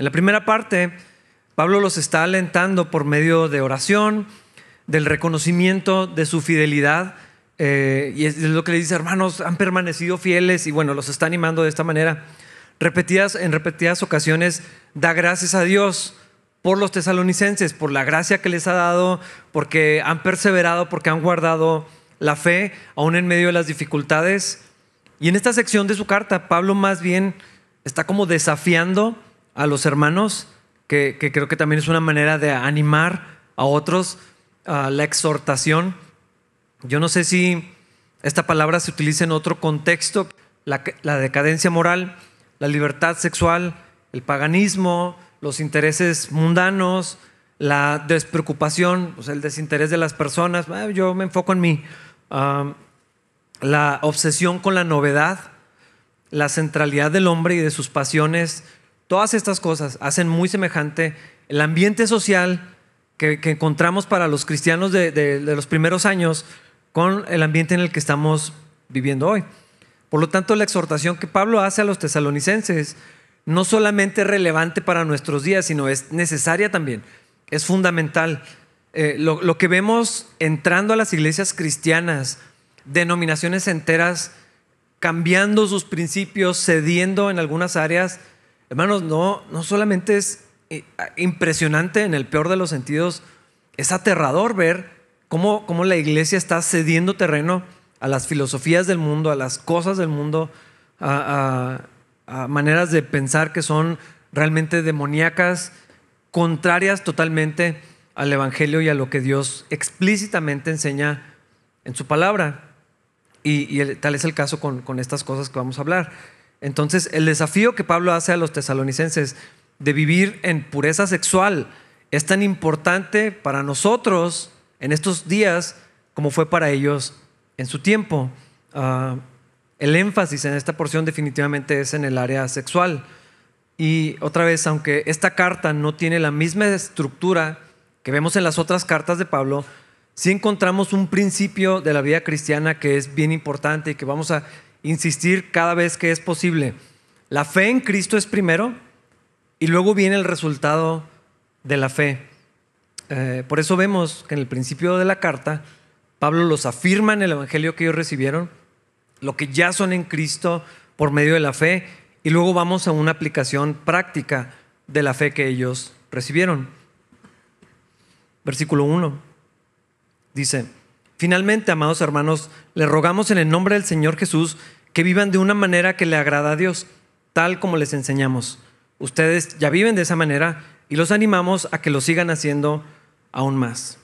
En la primera parte, Pablo los está alentando por medio de oración, del reconocimiento de su fidelidad. eh, y es lo que le dice, hermanos, han permanecido fieles y bueno, los está animando de esta manera. Repetidas, en repetidas ocasiones, da gracias a Dios por los tesalonicenses, por la gracia que les ha dado, porque han perseverado, porque han guardado la fe, aún en medio de las dificultades. Y en esta sección de su carta, Pablo más bien está como desafiando a los hermanos, que, creo que también es una manera de animar a otros, a la exhortación. Yo no sé si esta palabra se utiliza en otro contexto, la, decadencia moral, la libertad sexual, el paganismo, los intereses mundanos, la despreocupación, o el desinterés de las personas. Ah, yo me enfoco en mí. Ah, la obsesión con la novedad, la centralidad del hombre y de sus pasiones, todas estas cosas hacen muy semejante el ambiente social que, encontramos para los cristianos de los primeros años con el ambiente en el que estamos viviendo hoy. Por lo tanto, la exhortación que Pablo hace a los tesalonicenses no solamente es relevante para nuestros días, sino es necesaria también, es fundamental. Eh, lo, lo que vemos entrando a las iglesias cristianas, denominaciones enteras, cambiando sus principios, cediendo en algunas áreas, hermanos, no, no solamente es eh, impresionante en el peor de los sentidos, es aterrador ver cómo, cómo la iglesia está cediendo terreno a las filosofías del mundo, a las cosas del mundo, a, maneras de pensar que son realmente demoníacas, contrarias totalmente al Evangelio y a lo que Dios explícitamente enseña en su palabra. Y, y tal es el caso con, con estas cosas que vamos a hablar. Entonces, el desafío que Pablo hace a los tesalonicenses de vivir en pureza sexual es tan importante para nosotros en estos días como fue para ellos en su tiempo. Ah, el énfasis en esta porción definitivamente es en el área sexual. Y otra vez, aunque esta carta no tiene la misma estructura que vemos en las otras cartas de Pablo, sí encontramos un principio de la vida cristiana que es bien importante y que vamos a insistir cada vez que es posible. La fe en Cristo es primero y luego viene el resultado de la fe. Eh, por eso vemos que en el principio de la carta, Pablo los afirma en el Evangelio que ellos recibieron, lo que ya son en Cristo por medio de la fe, y luego vamos a una aplicación práctica de la fe que ellos recibieron. Versículo 1 dice, finalmente, amados hermanos, les rogamos en el nombre del Señor Jesús que vivan de una manera que le agrada a Dios, tal como les enseñamos. Ustedes ya viven de esa manera y los animamos a que lo sigan haciendo aún más.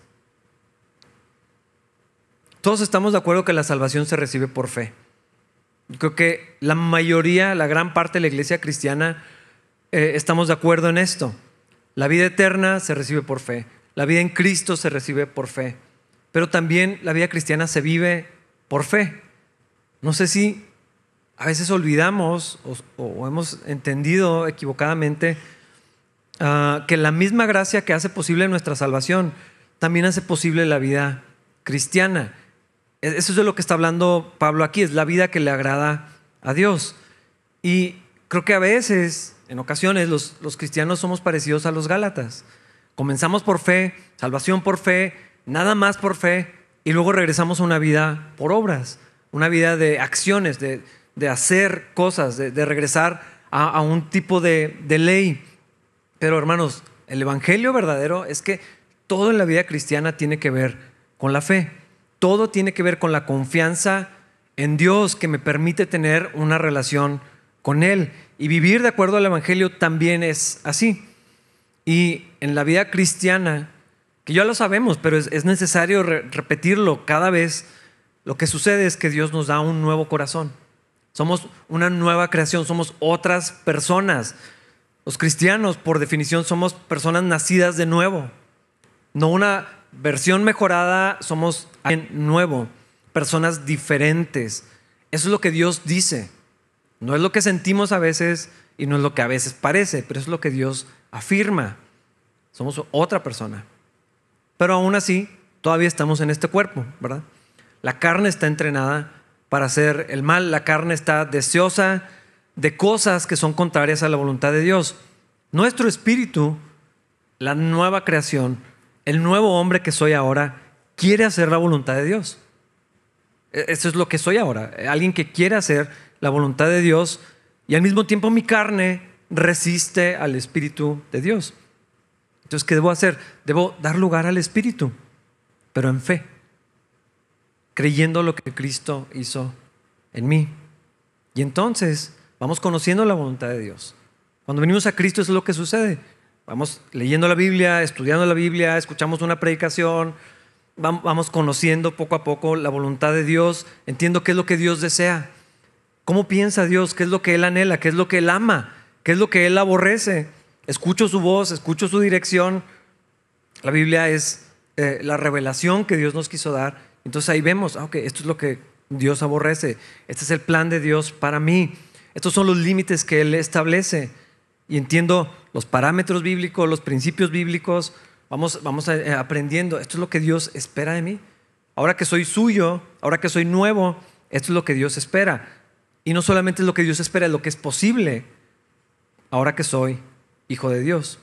Todos estamos de acuerdo que la salvación se recibe por fe. Creo que la mayoría, la gran parte de la iglesia cristiana, eh, estamos de acuerdo en esto. La vida eterna se recibe por fe. La vida en Cristo se recibe por fe. Pero también la vida cristiana se vive por fe. No sé si a veces olvidamos o, hemos entendido equivocadamente ah, que la misma gracia que hace posible nuestra salvación también hace posible la vida cristiana. E- Eso es de lo que está hablando Pablo aquí, es la vida que le agrada a Dios. Y creo que a veces, en ocasiones, los cristianos somos parecidos a los Gálatas. Comenzamos por fe, salvación por fe, nada más por fe, y luego regresamos a una vida por obras, una vida de acciones, de, de hacer cosas, de, de regresar a, a un tipo de, de ley. Pero hermanos, el Evangelio verdadero es que todo en la vida cristiana tiene que ver con la fe. Todo tiene que ver con la confianza en Dios que me permite tener una relación con Él. Y vivir de acuerdo al Evangelio también es así. Y en la vida cristiana, que ya lo sabemos, pero es, es necesario re- repetirlo cada vez, lo que sucede es que Dios nos da un nuevo corazón. Somos una nueva creación, somos otras personas. Los cristianos, por definición, somos personas nacidas de nuevo. No una versión mejorada, somos alguien nuevo, personas diferentes. Eso es lo que Dios dice. No es lo que sentimos a veces y no es lo que a veces parece, pero es lo que Dios afirma. Somos otra persona. Pero aún así, todavía estamos en este cuerpo, ¿verdad? La carne está entrenada para hacer el mal, la carne está deseosa de cosas que son contrarias a la voluntad de Dios. nuestro espíritu, la nueva creación, el nuevo hombre que soy ahora, quiere hacer la voluntad de Dios. E, eso es lo que soy ahora, alguien que quiere hacer la voluntad de Dios y al mismo tiempo mi carne resiste al Espíritu de Dios. Entonces, ¿qué debo hacer? Debo dar lugar al Espíritu, pero en fe, creyendo lo que Cristo hizo en mí. Y entonces vamos conociendo la voluntad de Dios. Cuando venimos a Cristo es lo que sucede. Vamos leyendo la Biblia, estudiando la Biblia, escuchamos una predicación, vamos conociendo poco a poco la voluntad de Dios, entiendo qué es lo que Dios desea, cómo piensa Dios, qué es lo que Él anhela, qué es lo que Él ama, qué es lo que Él aborrece. Escucho su voz, escucho su dirección. La Biblia es eh, la revelación que Dios nos quiso dar. Entonces ahí vemos, ah, ok, esto es lo que Dios aborrece, este es el plan de Dios para mí, estos son los límites que Él establece. Y entiendo los parámetros bíblicos, los principios bíblicos, vamos, vamos eh, aprendiendo, esto es lo que Dios espera de mí. Ahora que soy suyo, ahora que soy nuevo, esto es lo que Dios espera. Y no solamente es lo que Dios espera, es lo que es posible ahora que soy hijo de Dios.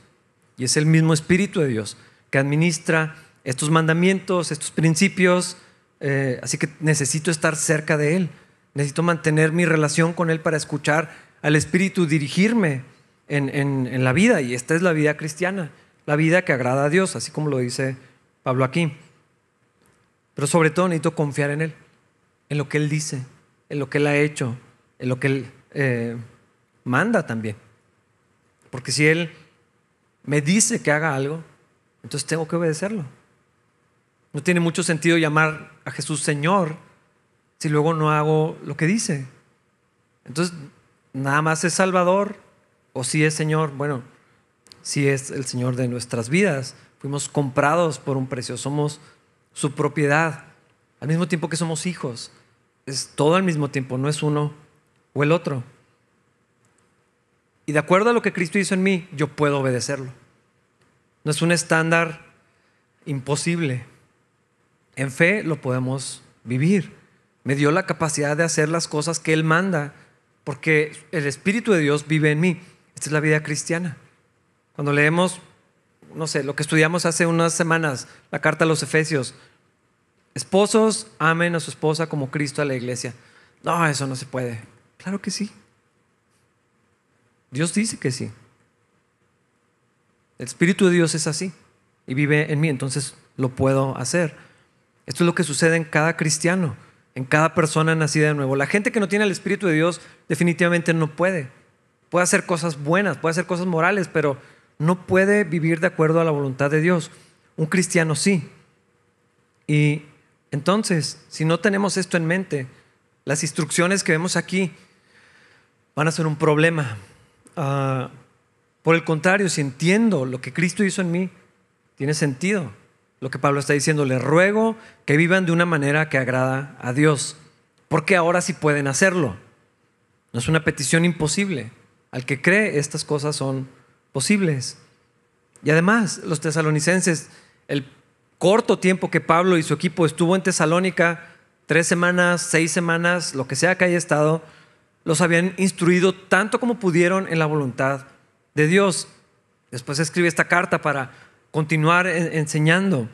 Y es el mismo Espíritu de Dios que administra estos mandamientos, estos principios. Eh, así que necesito estar cerca de Él. Necesito mantener mi relación con Él para escuchar al Espíritu dirigirme en, la vida. Y esta es la vida cristiana, la vida que agrada a Dios, así como lo dice Pablo aquí. Pero sobre todo necesito confiar en Él, en lo que Él dice, en lo que Él ha hecho, en lo que Él eh, manda también. Porque si Él me dice que haga algo, entonces tengo que obedecerlo. No tiene mucho sentido llamar a Jesús Señor si luego no hago lo que dice. Entonces, nada más es Salvador o si es Señor. Bueno, si es el Señor de nuestras vidas. Fuimos comprados por un precio, somos su propiedad, al mismo tiempo que somos hijos. Es todo al mismo tiempo, no es uno o el otro. Y de acuerdo a lo que Cristo hizo en mí, yo puedo obedecerlo. No es un estándar imposible. En fe lo podemos vivir. Me dio la capacidad de hacer las cosas que Él manda, porque el Espíritu de Dios vive en mí. Esta es la vida cristiana. Cuando leemos, no sé, lo que estudiamos hace unas semanas, la carta a los Efesios, esposos amen a su esposa como Cristo a la iglesia. No, eso no se puede. Claro que sí. Dios dice que sí. El Espíritu de Dios es así y vive en mí, entonces lo puedo hacer. Esto es lo que sucede en cada cristiano, en cada persona nacida de nuevo. La gente que no tiene el Espíritu de Dios definitivamente no puede. Puede hacer cosas buenas, puede hacer cosas morales, pero no puede vivir de acuerdo a la voluntad de Dios. Un cristiano sí. Y entonces, si no tenemos esto en mente, las instrucciones que vemos aquí van a ser un problema. Ah, por el contrario, si entiendo lo que Cristo hizo en mí, tiene sentido lo que Pablo está diciendo. Le ruego que vivan de una manera que agrada a Dios, porque ahora sí pueden hacerlo. No es una petición imposible. Al que cree, estas cosas son posibles. Y además, los tesalonicenses, el corto tiempo que Pablo y su equipo estuvo en Tesalónica, tres semanas, seis semanas, lo que sea que haya estado, los habían instruido tanto como pudieron en la voluntad de Dios. Después escribe esta carta para continuar enseñando.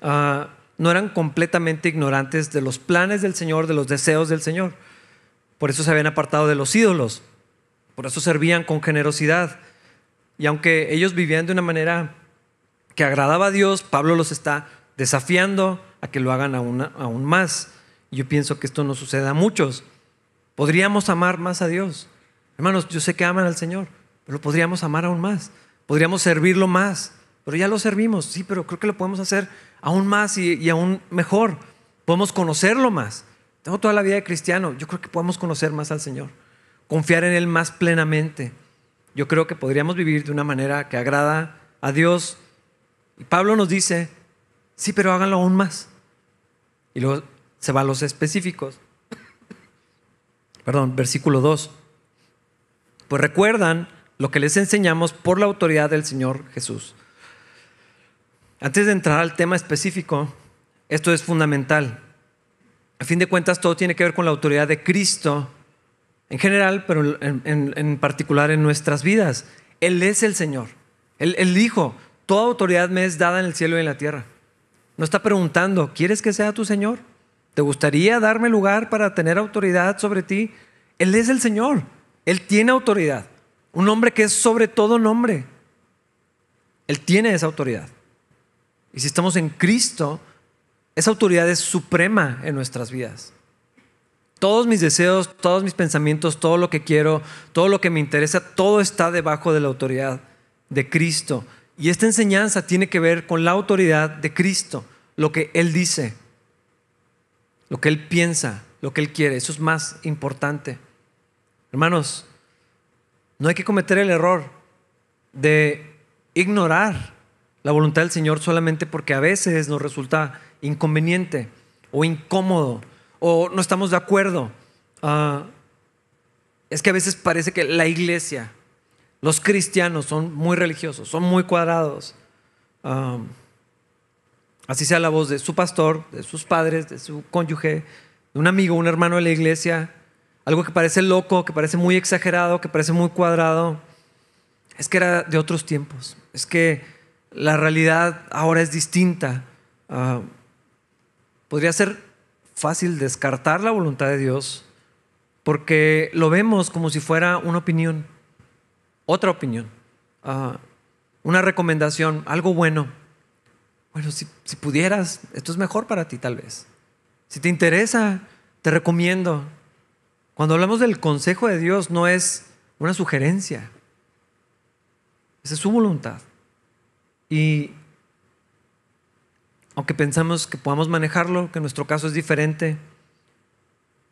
Ah, no eran completamente ignorantes de los planes del Señor, de los deseos del Señor. Por eso se habían apartado de los ídolos. Por eso servían con generosidad. Y aunque ellos vivían de una manera que agradaba a Dios, Pablo los está desafiando a que lo hagan aún, aún más. Yo pienso que esto no sucede a muchos. Podríamos amar más a Dios. Hermanos, yo sé que aman al Señor, pero podríamos amar aún más. Podríamos servirlo más. Pero ya lo servimos, sí, pero creo que lo podemos hacer aún más y, y aún mejor. Podemos conocerlo más. Tengo toda la vida de cristiano. Yo creo que podemos conocer más al Señor. Confiar en Él más plenamente. Yo creo que podríamos vivir de una manera que agrada a Dios. Y Pablo nos dice, sí, pero háganlo aún más. Y luego se va a los específicos perdón, versículo 2. Pues recuerdan lo que les enseñamos por la autoridad del Señor Jesús. Antes de entrar al tema específico, esto es fundamental. A fin de cuentas, todo tiene que ver con la autoridad de Cristo en general, pero en, particular en nuestras vidas. Él es el Señor. Él, él dijo, toda autoridad me es dada en el cielo y en la tierra. No está preguntando, ¿quieres que sea tu Señor? ¿Te gustaría darme lugar para tener autoridad sobre ti? Él es el Señor. Él tiene autoridad. Un hombre que es sobre todo nombre. Él tiene esa autoridad. Y si estamos en Cristo, esa autoridad es suprema en nuestras vidas. Todos mis deseos, todos mis pensamientos, todo lo que quiero, todo lo que me interesa, todo está debajo de la autoridad de Cristo. Y esta enseñanza tiene que ver con la autoridad de Cristo, lo que Él dice, lo que Él piensa, lo que Él quiere. Eso es más importante. Hermanos, no hay que cometer el error de ignorar la voluntad del Señor solamente porque a veces nos resulta inconveniente o incómodo o no estamos de acuerdo. Ah, es que a veces parece que la iglesia, los cristianos son muy religiosos, son muy cuadrados. Ah, así sea la voz de su pastor, de sus padres, de su cónyuge, de un amigo, un hermano de la iglesia, algo que parece loco, que parece muy exagerado, que parece muy cuadrado. Es que era de otros tiempos. Es que la realidad ahora es distinta. Ah, podría ser fácil descartar la voluntad de Dios porque lo vemos como si fuera una opinión, otra opinión, ah, una recomendación, algo bueno. Bueno, si, si pudieras, esto es mejor para ti tal vez. Si te interesa, te recomiendo. Cuando hablamos del consejo de Dios no es una sugerencia, esa es su voluntad. Y aunque pensamos que podamos manejarlo, que nuestro caso es diferente,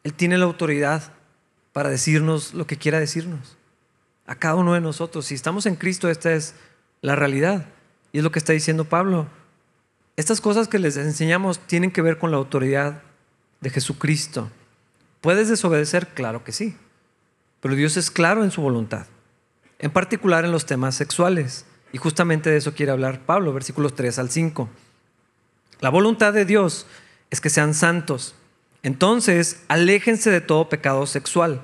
Él tiene la autoridad para decirnos lo que quiera decirnos. A cada uno de nosotros. Si estamos en Cristo, esta es la realidad. Y es lo que está diciendo Pablo. Estas cosas que les enseñamos tienen que ver con la autoridad de Jesucristo. ¿Puedes desobedecer? Claro que sí. Pero Dios es claro en su voluntad. En particular en los temas sexuales. Y justamente de eso quiere hablar Pablo, versículos 3 al 5. La voluntad de Dios es que sean santos. Entonces, aléjense de todo pecado sexual.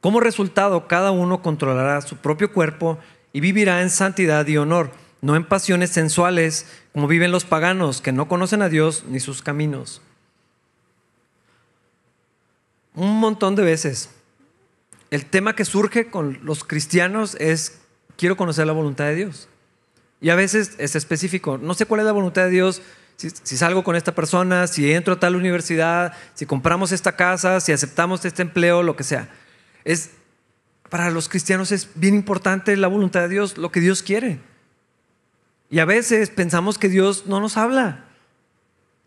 Como resultado, cada uno controlará su propio cuerpo y vivirá en santidad y honor, no en pasiones sensuales como viven los paganos que no conocen a Dios ni sus caminos. Un montón de veces el tema que surge con los cristianos es quiero conocer la voluntad de Dios. Y a veces es específico. No sé cuál es la voluntad de Dios. Si, salgo con esta persona, si entro a tal universidad, si compramos esta casa, si aceptamos este empleo, lo que sea. Es, para los cristianos es bien importante la voluntad de Dios, lo que Dios quiere. Y a veces pensamos que Dios no nos habla.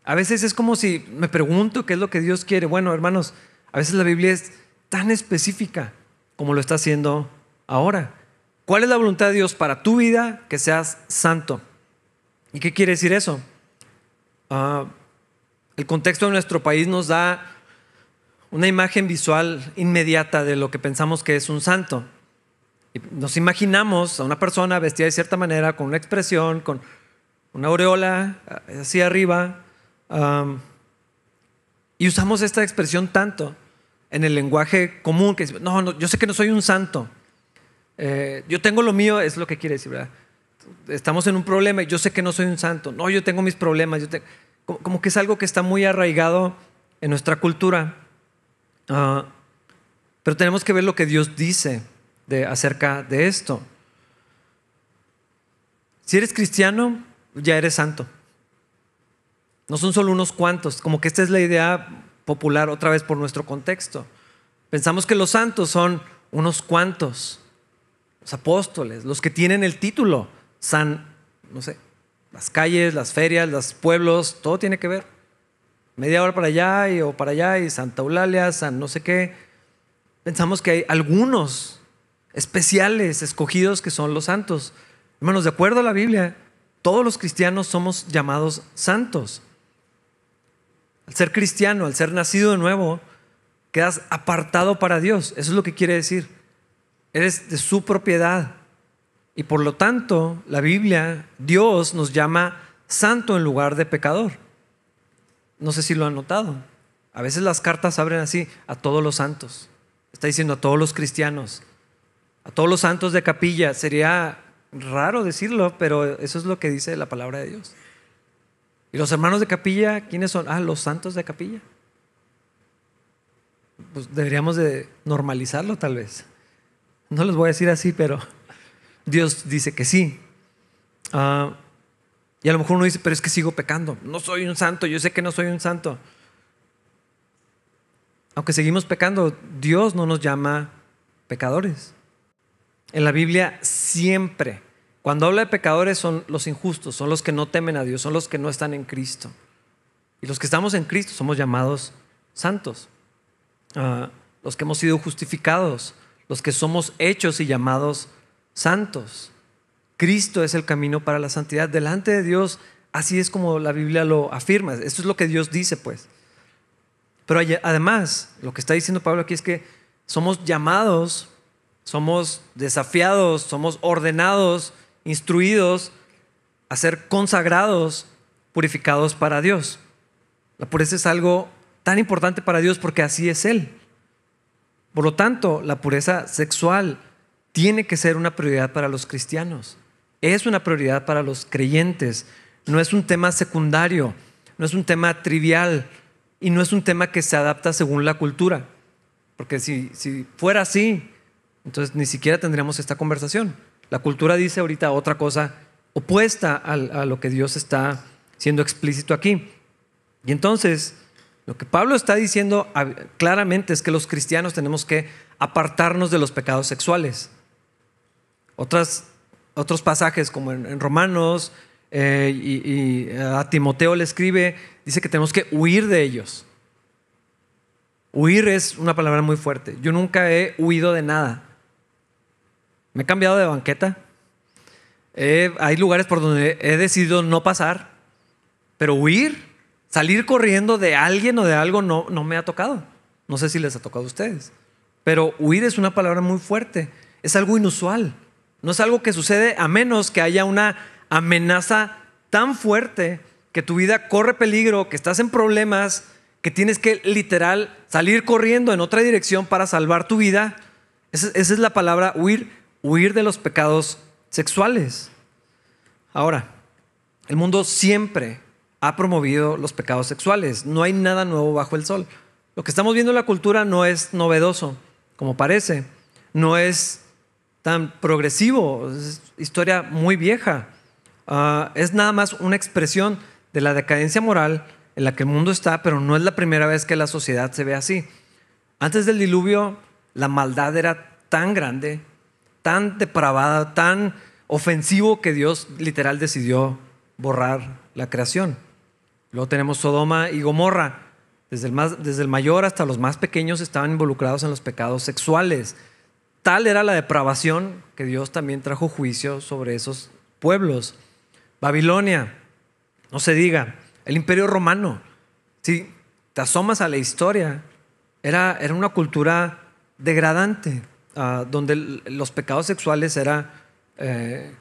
A veces es como si me pregunto qué es lo que Dios quiere. Bueno, hermanos, a veces la Biblia es tan específica como lo está haciendo ahora. ¿Cuál es la voluntad de Dios para tu vida? Que seas santo. ¿Y qué quiere decir eso? Ah, el contexto de nuestro país nos da una imagen visual inmediata de lo que pensamos que es un santo. Nos imaginamos a una persona vestida de cierta manera, con una expresión, con una aureola así arriba, y usamos esta expresión tanto en el lenguaje común que no, no, yo sé que no soy un santo. Eh, yo tengo lo mío, es lo que quiere decir, ¿verdad? Estamos en un problema y yo sé que no soy un santo. No, yo tengo mis problemas. Como, que es algo que está muy arraigado en nuestra cultura. Ah, pero tenemos que ver lo que Dios dice de, acerca de esto. Si eres cristiano, ya eres santo. No son solo unos cuantos, como que esta es la idea popular otra vez por nuestro contexto. Pensamos que los santos son unos cuantos los apóstoles, los que tienen el título, San, no sé, las calles, las ferias, los pueblos, todo tiene que ver. Media hora para allá y, o para allá y Santa Eulalia, San no sé qué. Pensamos que hay algunos especiales, escogidos, que son los santos. Hermanos, de acuerdo a la Biblia, todos los cristianos somos llamados santos. Al ser cristiano, al ser nacido de nuevo, quedas apartado para Dios. Eso es lo que quiere decir. Eres de su propiedad. Y por lo tanto, la Biblia, Dios nos llama santo en lugar de pecador. No sé si lo han notado. A veces las cartas abren así a todos los santos. Está diciendo a todos los cristianos, a todos los santos de capilla. Sería raro decirlo, pero eso es lo que dice la palabra de Dios. ¿Y los hermanos de capilla, quiénes son? Ah, los santos de capilla. Pues deberíamos de normalizarlo tal vez. No les voy a decir así, pero Dios dice que sí. Ah, y a lo mejor uno dice, pero es que sigo pecando. No soy un santo, yo sé que no soy un santo. Aunque seguimos pecando, Dios no nos llama pecadores. En la Biblia siempre, cuando habla de pecadores son los injustos, son los que no temen a Dios, son los que no están en Cristo. Y los que estamos en Cristo somos llamados santos. Ah, los que hemos sido justificados, los que somos hechos y llamados santos. Cristo es el camino para la santidad. Delante de Dios, así es como la Biblia lo afirma. Esto es lo que Dios dice, pues. Pero además, lo que está diciendo Pablo aquí es que somos llamados, somos desafiados, somos ordenados, instruidos a ser consagrados, purificados para Dios. La pureza es algo tan importante para Dios porque así es Él. Por lo tanto, la pureza sexual tiene que ser una prioridad para los cristianos es una prioridad para los creyentes. No es un tema secundario, no es un tema trivial y no es un tema que se adapta según la cultura. Porque si, fuera así, entonces ni siquiera tendríamos esta conversación. La cultura dice ahorita otra cosa opuesta a, lo que Dios está siendo explícito aquí. Y entonces, lo que Pablo está diciendo claramente es que los cristianos tenemos que apartarnos de los pecados sexuales. Otros pasajes como en, Romanos eh, y, a Timoteo le escribe, dice que tenemos que huir de ellos. Huir es una palabra muy fuerte. Yo nunca he huido de nada. Me he cambiado de banqueta. hay lugares por donde he decidido no pasar, pero huir, salir corriendo de alguien o de algo no, no me ha tocado. No sé si les ha tocado a ustedes. Pero huir es una palabra muy fuerte. Es algo inusual. No es algo que sucede a menos que haya una amenaza tan fuerte que tu vida corre peligro, que estás en problemas, que tienes que literal salir corriendo en otra dirección para salvar tu vida. Esa, es la palabra huir, huir de los pecados sexuales. Ahora, el mundo siempre ha promovido los pecados sexuales. No hay nada nuevo bajo el sol. Lo que estamos viendo en la cultura no es novedoso, como parece. No es tan progresivo, es historia muy vieja. Ah, es nada más una expresión de la decadencia moral en la que el mundo está, pero no es la primera vez que la sociedad se ve así. Antes del diluvio, la maldad era tan grande, tan depravada, tan ofensivo que Dios literal decidió borrar la creación. Luego tenemos Sodoma y Gomorra. Desde el, más, desde el mayor hasta los más pequeños estaban involucrados en los pecados sexuales. Tal era la depravación que Dios también trajo juicio sobre esos pueblos. Babilonia, no se diga, el imperio romano. Si te asomas a la historia, era, era una cultura degradante, ah, donde los pecados sexuales era, eh,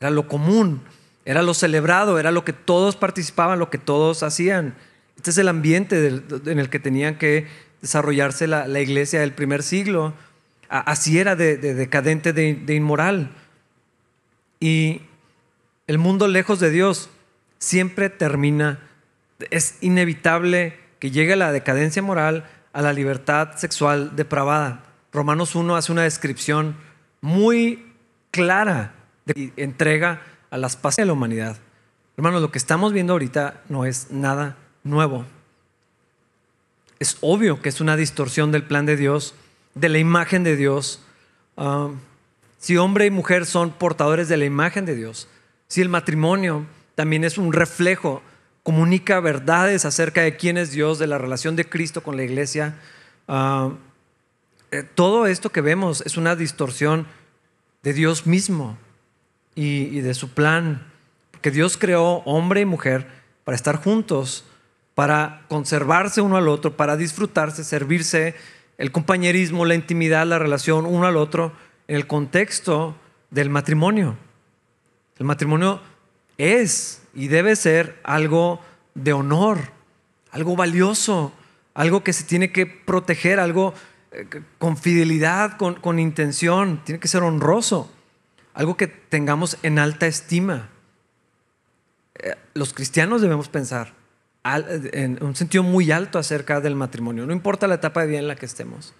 era lo común, era lo celebrado, era lo que todos participaban, lo que todos hacían. Este es el ambiente en el que tenían que desarrollarse la, iglesia del primer siglo así era de, decadente, de, inmoral. Y el mundo lejos de Dios siempre termina, es inevitable que llegue la decadencia moral, a la libertad sexual depravada. Romanos 1 hace una descripción muy clara de entrega a las paces de la humanidad. Hermanos, lo que estamos viendo ahorita no es nada nuevo. Es obvio que es una distorsión del plan de Dios de la imagen de Dios, ah, si hombre y mujer son portadores de la imagen de Dios, si el matrimonio también es un reflejo, comunica verdades acerca de quién es Dios, de la relación de Cristo con la iglesia, ah, todo esto que vemos es una distorsión de Dios mismo y, de su plan, porque Dios creó hombre y mujer para estar juntos, para conservarse uno al otro, para disfrutarse, servirse, el compañerismo, la intimidad, la relación uno al otro en el contexto del matrimonio. El matrimonio es y debe ser algo de honor, algo valioso, algo que se tiene que proteger, algo eh, con fidelidad, con, con intención, tiene que ser honroso, algo que tengamos en alta estima. Eh, los cristianos debemos pensar en un sentido muy alto acerca del matrimonio, no importa la etapa de vida en la que estemos,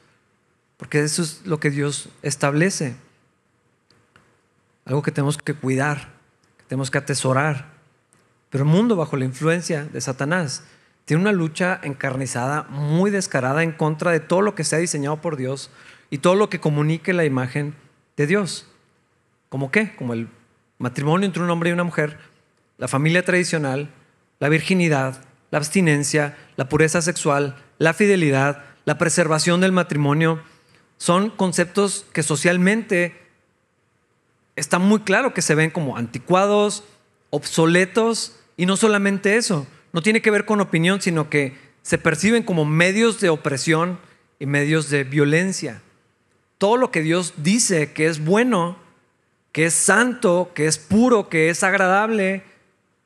porque eso es lo que Dios establece, algo que tenemos que cuidar, tenemos que atesorar. Pero el mundo bajo la influencia de Satanás tiene una lucha encarnizada, muy descarada en contra de todo lo que sea diseñado por Dios y todo lo que comunique la imagen de Dios. ¿Cómo qué? Como el matrimonio entre un hombre y una mujer, la familia tradicional, la virginidad, la abstinencia, la pureza sexual, la fidelidad, la preservación del matrimonio, son conceptos que socialmente está muy claro que se ven como anticuados, obsoletos, y no solamente eso, no tiene que ver con opinión, sino que se perciben como medios de opresión y medios de violencia. Todo lo que Dios dice que es bueno, que es santo, que es puro, que es agradable,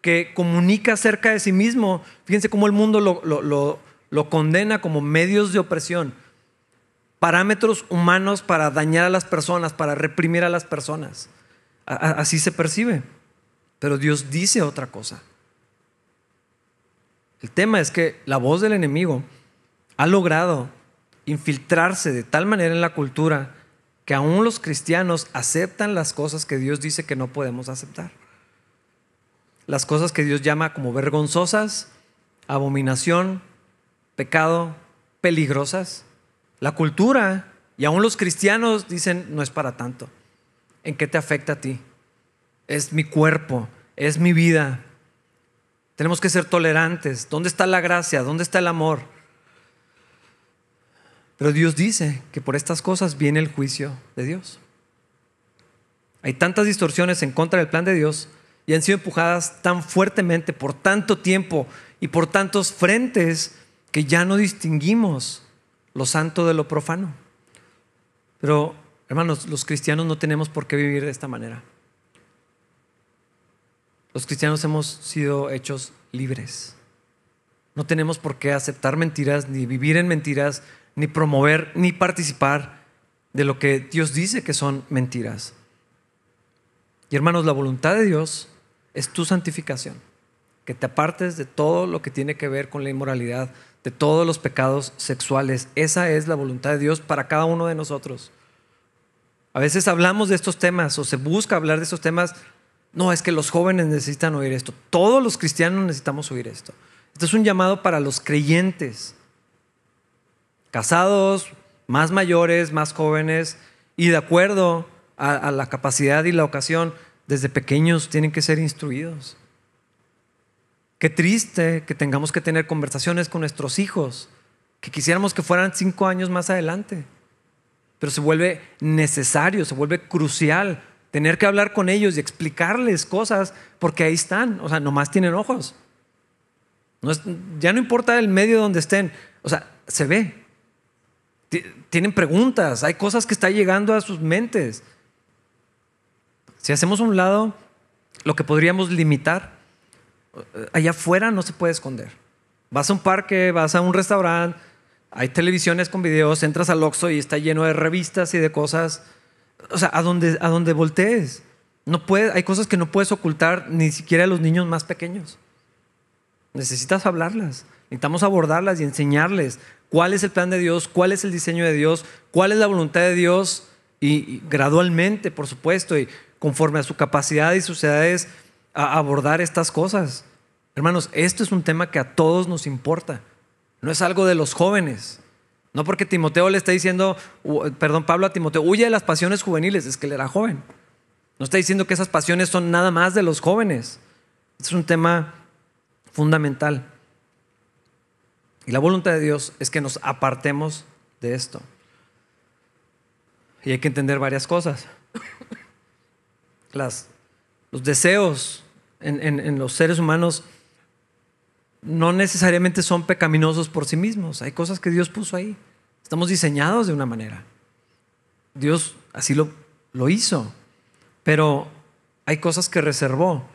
que comunica acerca de sí mismo. Fíjense cómo el mundo lo, condena como medios de opresión, parámetros humanos para dañar a las personas, para reprimir a las personas. así se percibe. Pero Dios dice otra cosa. El tema es que la voz del enemigo ha logrado infiltrarse de tal manera en la cultura que aún los cristianos aceptan las cosas que Dios dice que no podemos aceptar las cosas que Dios llama como vergonzosas, abominación, pecado, peligrosas. La cultura y aún los cristianos dicen, no es para tanto. ¿En qué te afecta a ti? Es mi cuerpo, es mi vida. Tenemos que ser tolerantes. ¿Dónde está la gracia? ¿Dónde está el amor? Pero Dios dice que por estas cosas viene el juicio de Dios. Hay tantas distorsiones en contra del plan de Dios y han sido empujadas tan fuertemente por tanto tiempo y por tantos frentes que ya no distinguimos lo santo de lo profano. Pero, hermanos, los cristianos no tenemos por qué vivir de esta manera. Los cristianos hemos sido hechos libres. No tenemos por qué aceptar mentiras, ni vivir en mentiras, ni promover, ni participar de lo que Dios dice que son mentiras. Y hermanos, la voluntad de Dios es tu santificación. Que te apartes de todo lo que tiene que ver con la inmoralidad, de todos los pecados sexuales. Esa es la voluntad de Dios para cada uno de nosotros. A veces hablamos de estos temas o se busca hablar de estos temas. No, es que los jóvenes necesitan oír esto. Todos los cristianos necesitamos oír esto. Esto es un llamado para los creyentes. Casados, más mayores, más jóvenes y de acuerdo a, a la capacidad y la ocasión desde pequeños tienen que ser instruidos. Qué triste que tengamos que tener conversaciones con nuestros hijos, que quisiéramos que fueran cinco años más adelante. Pero se vuelve necesario, se vuelve crucial tener que hablar con ellos y explicarles cosas porque ahí están, o sea, nomás tienen ojos. ya no importa el medio donde estén, o sea, se ve. Tienen preguntas, hay cosas que están llegando a sus mentes. Si hacemos un lado lo que podríamos limitar, allá afuera no se puede esconder. Vas a un parque, vas a un restaurante, hay televisiones con videos, entras al Oxxo y está lleno de revistas y de cosas. O sea, a donde, a donde voltees. No puede, hay cosas que no puedes ocultar ni siquiera a los niños más pequeños. Necesitas hablarlas. Necesitamos abordarlas y enseñarles cuál es el plan de Dios, cuál es el diseño de Dios, cuál es la voluntad de Dios y, gradualmente, por supuesto, y conforme a su capacidad y sus edades abordar estas cosas. Hermanos, esto es un tema que a todos nos importa. No es algo de los jóvenes. No porque Timoteo le está diciendo, perdón, Pablo a Timoteo, huye de las pasiones juveniles, es que él era joven. No está diciendo que esas pasiones son nada más de los jóvenes. es un tema fundamental. Y la voluntad de Dios es que nos apartemos de esto. Y hay que entender varias cosas las, los deseos en, los seres humanos no necesariamente son pecaminosos por sí mismos. Hay cosas que Dios puso ahí. Estamos diseñados de una manera. Dios así lo, lo hizo. Pero hay cosas que reservó.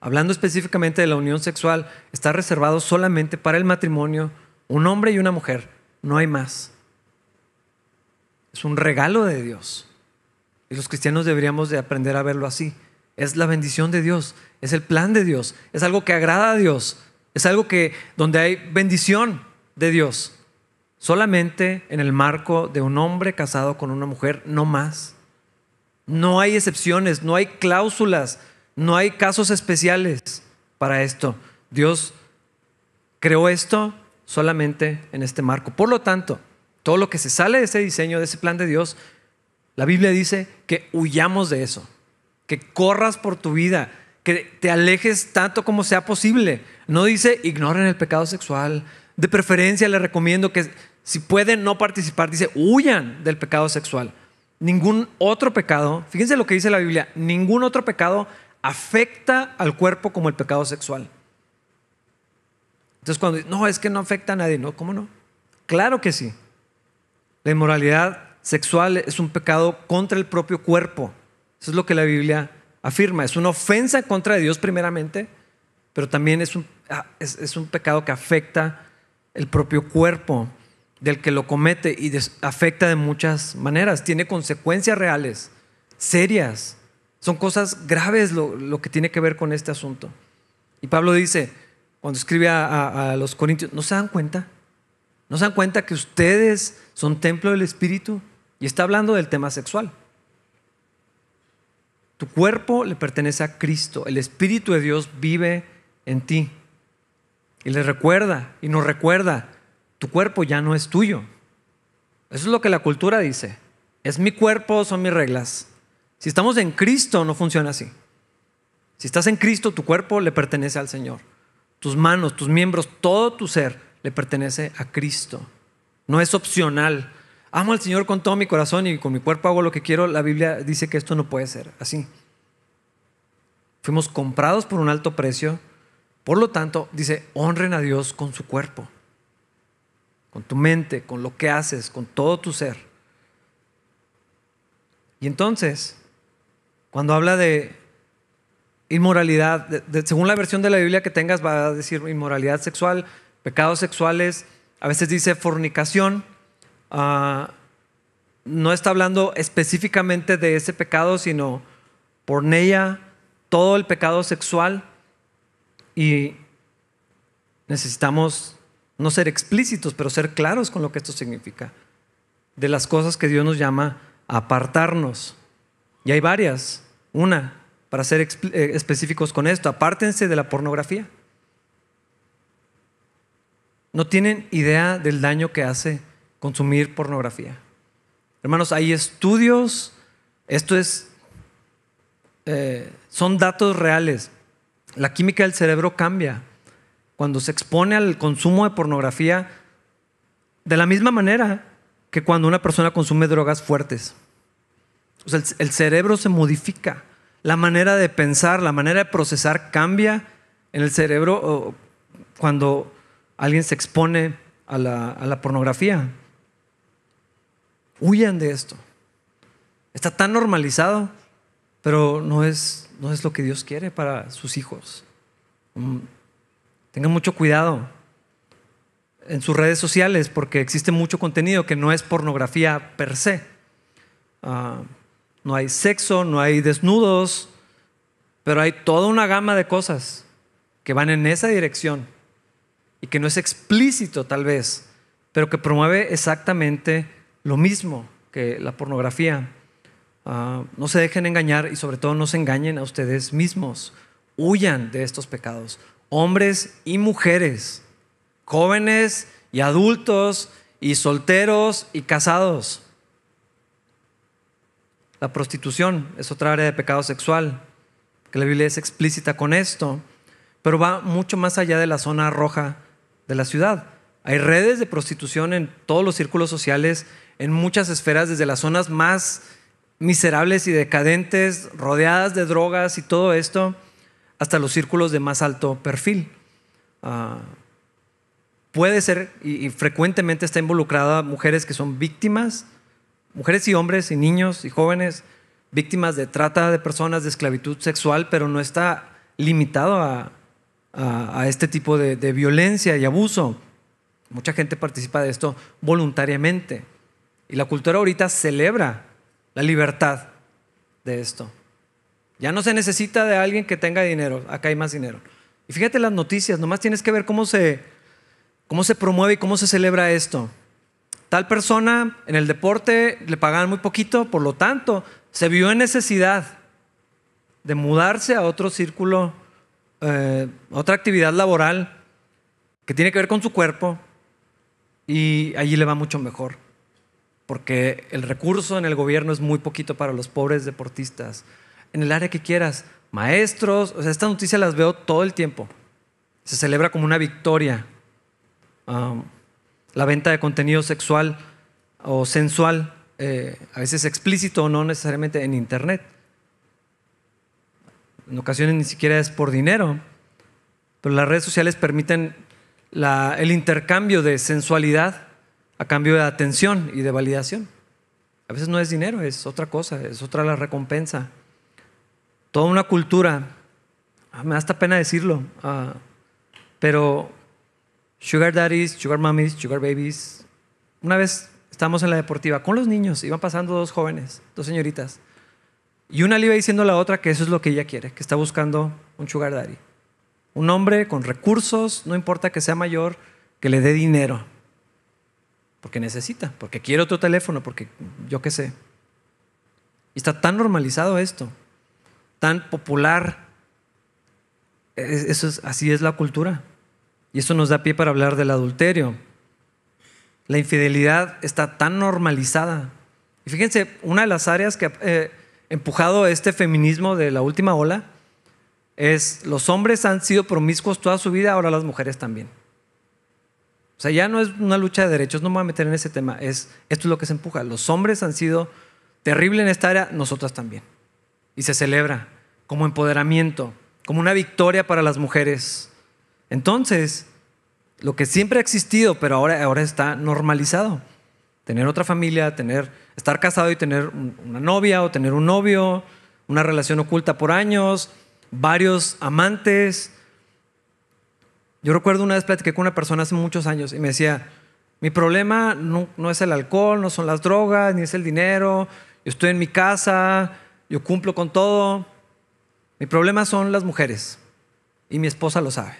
Hablando específicamente de la unión sexual, está reservado solamente para el matrimonio, un hombre y una mujer. No hay más. es un regalo de Dios. Y los cristianos deberíamos de aprender a verlo así. Es la bendición de Dios, es el plan de Dios, es algo que agrada a Dios, es algo que donde hay bendición de Dios. Solamente en el marco de un hombre casado con una mujer, no más. No hay excepciones, no hay cláusulas, no hay casos especiales para esto. Dios creó esto solamente en este marco. Por lo tanto, todo lo que se sale de ese diseño, de ese plan de Dios, la Biblia dice que huyamos de eso, que corras por tu vida, que te alejes tanto como sea posible. No dice ignoren el pecado sexual. De preferencia le recomiendo que si pueden no participar, dice huyan del pecado sexual. Ningún otro pecado, fíjense lo que dice la Biblia, ningún otro pecado afecta al cuerpo como el pecado sexual. Entonces cuando no, es que no afecta a nadie, no, ¿cómo no? Claro que sí. La inmoralidad sexual es un pecado contra el propio cuerpo. Eso es lo que la Biblia afirma. Es una ofensa contra Dios primeramente, pero también es un, ah, es un pecado que afecta el propio cuerpo del que lo comete y afecta de muchas maneras. Tiene consecuencias reales, serias. Son cosas graves lo, que tiene que ver con este asunto. Y Pablo dice, cuando escribe a, a, los Corintios, ¿no se dan cuenta? ¿No se dan cuenta que ustedes son templo del Espíritu? Y está hablando del tema sexual. Tu cuerpo le pertenece a Cristo, el Espíritu de Dios vive en ti. Y le recuerda y nos recuerda tu cuerpo ya no es tuyo. Eso es lo que la cultura dice. Es mi cuerpo, son mis reglas. Si estamos en Cristo, no funciona así. Si estás en Cristo, tu cuerpo le pertenece al Señor. Tus manos, tus miembros, todo tu ser le pertenece a Cristo. No es opcional. Amo al Señor con todo mi corazón y con mi cuerpo hago lo que quiero. La Biblia dice que esto no puede ser así. Fuimos comprados por un alto precio. Por lo tanto, dice, honren a Dios con su cuerpo con tu mente, con lo que haces, con todo tu ser. Y entonces, cuando habla de inmoralidad, según la versión de la Biblia que tengas, va a decir inmoralidad sexual, pecados sexuales, a veces dice fornicación. Ah, no está hablando específicamente de ese pecado, sino por ella todo el pecado sexual. Y necesitamos no ser explícitos, pero ser claros con lo que esto significa. De las cosas que Dios nos llama a apartarnos. Y hay varias. Una, para ser eh, específicos con esto, apártense de la pornografía. No tienen idea del daño que hace consumir pornografía. Hermanos, hay estudios, esto es, eh, son datos reales. La química del cerebro cambia cuando se expone al consumo de pornografía de la misma manera que cuando una persona consume drogas fuertes. El, cerebro se modifica, la manera de pensar, la manera de procesar cambia en el cerebro cuando alguien se expone a la, a la pornografía. Huyan de esto. Está tan normalizado, pero no es, no es lo que Dios quiere para sus hijos. Mm, Tengan mucho cuidado en sus redes sociales porque existe mucho contenido que no es pornografía per se. Ah, no hay sexo, no hay desnudos, pero hay toda una gama de cosas que van en esa dirección y que no es explícito tal vez, pero que promueve exactamente lo mismo que la pornografía. Ah, no se dejen engañar y sobre todo no se engañen a ustedes mismos. Huyan de estos pecados hombres y mujeres, jóvenes y adultos y solteros y casados. La prostitución es otra área de pecado sexual, que la Biblia es explícita con esto, pero va mucho más allá de la zona roja de la ciudad. Hay redes de prostitución en todos los círculos sociales, en muchas esferas, desde las zonas más miserables y decadentes, rodeadas de drogas y todo esto, hasta los círculos de más alto perfil. Ah, puede ser, y, frecuentemente está involucrada mujeres que son víctimas, mujeres y hombres y niños y jóvenes, víctimas de trata de personas, de esclavitud sexual, pero no está limitado a, este tipo de, violencia y abuso. Mucha gente participa de esto voluntariamente. Y la cultura ahorita celebra la libertad de esto. Ya no se necesita de alguien que tenga dinero, acá hay más dinero. Y fíjate las noticias, nomás tienes que ver cómo se, cómo se promueve y cómo se celebra esto. Tal persona en el deporte le pagaban muy poquito, por lo tanto, se vio en necesidad de mudarse a otro círculo, eh, otra actividad laboral que tiene que ver con su cuerpo y allí le va mucho mejor, porque el recurso en el gobierno es muy poquito para los pobres deportistas, en el área que quieras, maestros, o sea, estas noticias las veo todo el tiempo, se celebra como una victoria. Um, la venta de contenido sexual o sensual, eh, a veces explícito o no necesariamente en Internet. En ocasiones ni siquiera es por dinero, pero las redes sociales permiten el intercambio de sensualidad a cambio de atención y de validación. A veces no es dinero, es otra cosa, es otra la recompensa. Toda una cultura, ah, me da hasta pena decirlo, ah, pero sugar daddies, sugar mummies, sugar babies. Una vez estábamos en la deportiva con los niños, iban pasando dos jóvenes, dos señoritas, y una le iba diciendo a la otra que eso es lo que ella quiere, que está buscando un sugar daddy. Un hombre con recursos, no importa que sea mayor, que le dé dinero. Porque necesita, porque quiere otro teléfono, porque yo qué sé. Y está tan normalizado esto, tan popular. Eso es, así es la cultura. Y eso nos da pie para hablar del adulterio. La infidelidad está tan normalizada. Y fíjense, una de las áreas que ha eh, empujado este feminismo de la última ola es los hombres han sido promiscuos toda su vida, ahora las mujeres también. O sea, ya no es una lucha de derechos, no me voy a meter en ese tema, es, esto es lo que se empuja. Los hombres han sido terribles en esta área, nosotras también. Y se celebra como empoderamiento, como una victoria para las mujeres. Entonces, lo que siempre ha existido, pero ahora, ahora está normalizado. Tener otra familia, tener, estar casado y tener una novia o tener un novio, una relación oculta por años, varios amantes. Yo recuerdo una vez platiqué con una persona hace muchos años y me decía, mi problema no, es el alcohol, no son las drogas, ni es el dinero, yo estoy en mi casa, yo cumplo con todo. Mi problema son las mujeres y mi esposa lo sabe.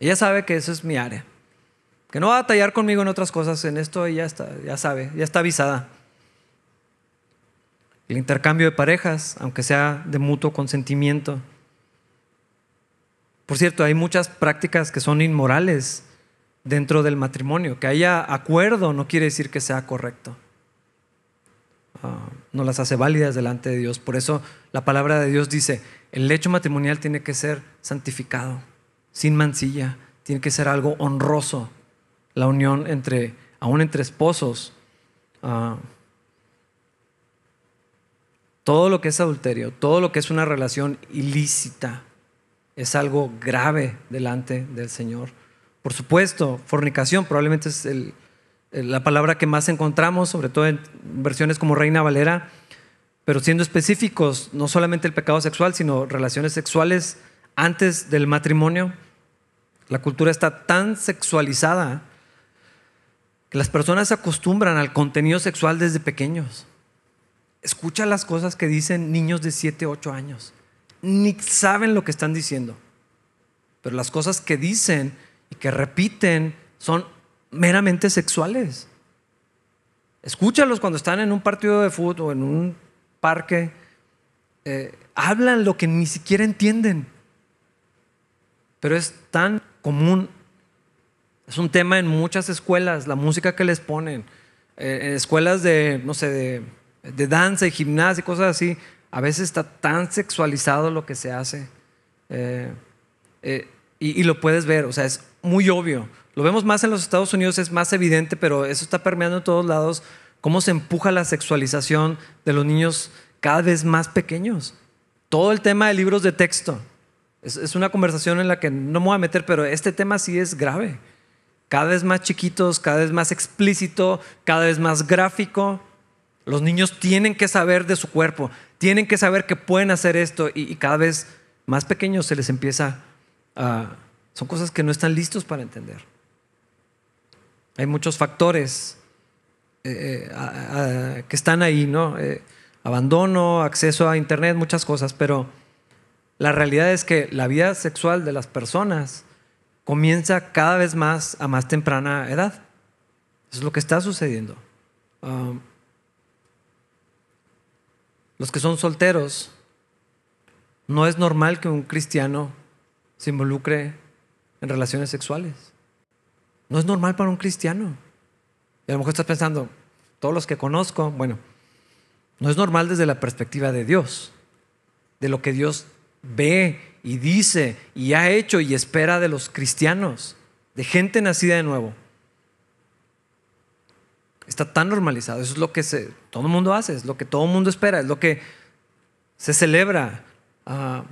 Ella sabe que eso es mi área. Que no va a batallar conmigo en otras cosas, en esto ella está, ya sabe, ya está avisada. El intercambio de parejas, aunque sea de mutuo consentimiento. Por cierto, hay muchas prácticas que son inmorales dentro del matrimonio. Que haya acuerdo no quiere decir que sea correcto. Ah, no las hace válidas delante de Dios. Por eso la palabra de Dios dice, el lecho matrimonial tiene que ser santificado sin mancilla, tiene que ser algo honroso, la unión entre, aún entre esposos. Ah, todo lo que es adulterio, todo lo que es una relación ilícita, es algo grave delante del Señor. Por supuesto, fornicación probablemente es la palabra que más encontramos, sobre todo en versiones como Reina Valera, pero siendo específicos, no solamente el pecado sexual, sino relaciones sexuales antes del matrimonio. La cultura está tan sexualizada que las personas se acostumbran al contenido sexual desde pequeños. Escucha las cosas que dicen niños de 7, 8 años. Ni saben lo que están diciendo. Pero las cosas que dicen y que repiten son meramente sexuales. Escúchalos cuando están en un partido de fútbol o en un parque. Eh, hablan lo que ni siquiera entienden pero es tan común. Es un tema en muchas escuelas, la música que les ponen, eh, en escuelas de, no sé, de, danza y gimnasia y cosas así. A veces está tan sexualizado lo que se hace. Eh, eh, y, y, lo puedes ver, o sea, es muy obvio. Lo vemos más en los Estados Unidos, es más evidente, pero eso está permeando en todos lados. Cómo se empuja la sexualización de los niños cada vez más pequeños. Todo el tema de libros de texto. Es, una conversación en la que no me voy a meter, pero este tema sí es grave. Cada vez más chiquitos, cada vez más explícito, cada vez más gráfico. Los niños tienen que saber de su cuerpo, tienen que saber que pueden hacer esto y, cada vez más pequeños se les empieza a... Son cosas que no están listos para entender. Hay muchos factores eh, eh, que están ahí, ¿no? Eh, abandono, acceso a Internet, muchas cosas, pero la realidad es que la vida sexual de las personas comienza cada vez más a más temprana edad. Eso es lo que está sucediendo. Um, los que son solteros, no es normal que un cristiano se involucre en relaciones sexuales. No es normal para un cristiano. Y a lo mejor estás pensando, todos los que conozco, bueno, no es normal desde la perspectiva de Dios, de lo que Dios ve y dice y ha hecho y espera de los cristianos, de gente nacida de nuevo. Está tan normalizado, eso es lo que se, todo el mundo hace, es lo que todo el mundo espera, es lo que se celebra. Ah,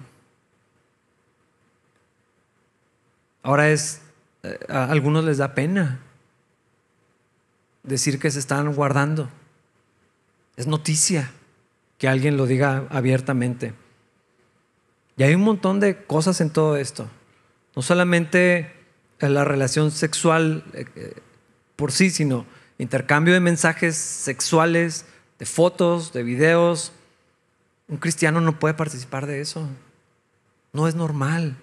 ahora es, eh, a algunos les da pena decir que se están guardando. Es noticia que alguien lo diga abiertamente. Y hay un montón de cosas en todo esto. No solamente la relación sexual eh, eh, por sí, sino intercambio de mensajes sexuales, de fotos, de videos. Un cristiano no puede participar de eso. No es normal.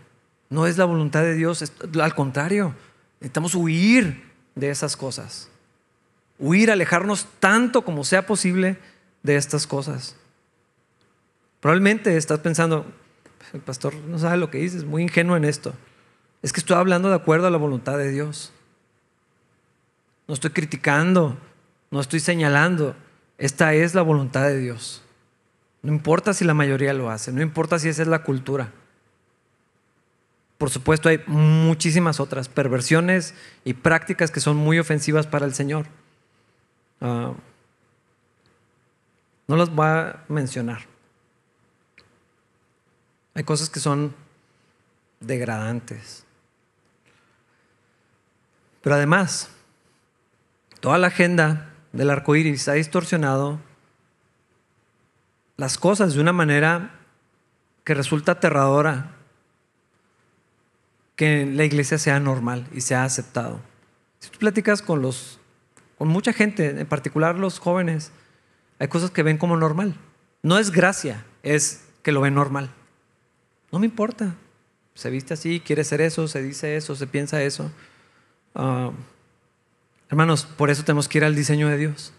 No es la voluntad de Dios. al contrario, necesitamos huir de esas cosas huir, alejarnos tanto como sea posible de estas cosas. Probablemente estás pensando, el pastor no sabe lo que dice, es muy ingenuo en esto. Es que estoy hablando de acuerdo a la voluntad de Dios. No estoy criticando, no estoy señalando. Esta es la voluntad de Dios. No importa si la mayoría lo hace, no importa si esa es la cultura. Por supuesto, hay muchísimas otras perversiones y prácticas que son muy ofensivas para el Señor. Ah, no las voy a mencionar. Hay cosas que son degradantes. Pero además, toda la agenda del arco iris ha distorsionado las cosas de una manera que resulta aterradora que la iglesia sea normal y sea aceptado. Si tú platicas con los con mucha gente, en particular los jóvenes, hay cosas que ven como normal. No es gracia, es que lo ven normal. No me importa. Se viste así, quiere ser eso, se dice eso, se piensa eso. Ah, hermanos, por eso tenemos que ir al diseño de Dios.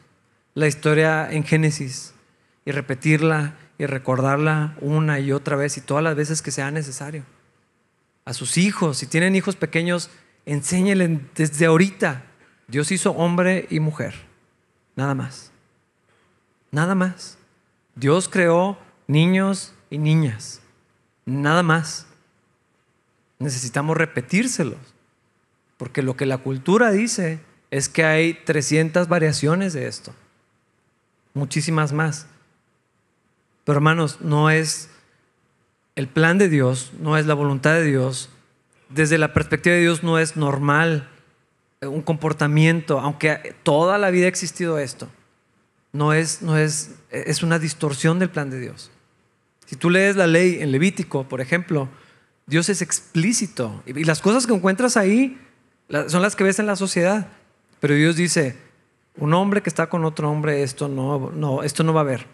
La historia en Génesis y repetirla y recordarla una y otra vez y todas las veces que sea necesario. A sus hijos, si tienen hijos pequeños, enséñenles desde ahorita Dios hizo hombre y mujer, nada más. Nada más. Dios creó niños y niñas, nada más. Necesitamos repetírselos, porque lo que la cultura dice es que hay 300 variaciones de esto, muchísimas más. Pero hermanos, no es el plan de Dios, no es la voluntad de Dios. Desde la perspectiva de Dios no es normal un comportamiento, aunque toda la vida ha existido esto, no es, no es, es una distorsión del plan de Dios. Si tú lees la ley en Levítico, por ejemplo, Dios es explícito y las cosas que encuentras ahí son las que ves en la sociedad. Pero Dios dice, un hombre que está con otro hombre, esto no, no, esto no va a haber.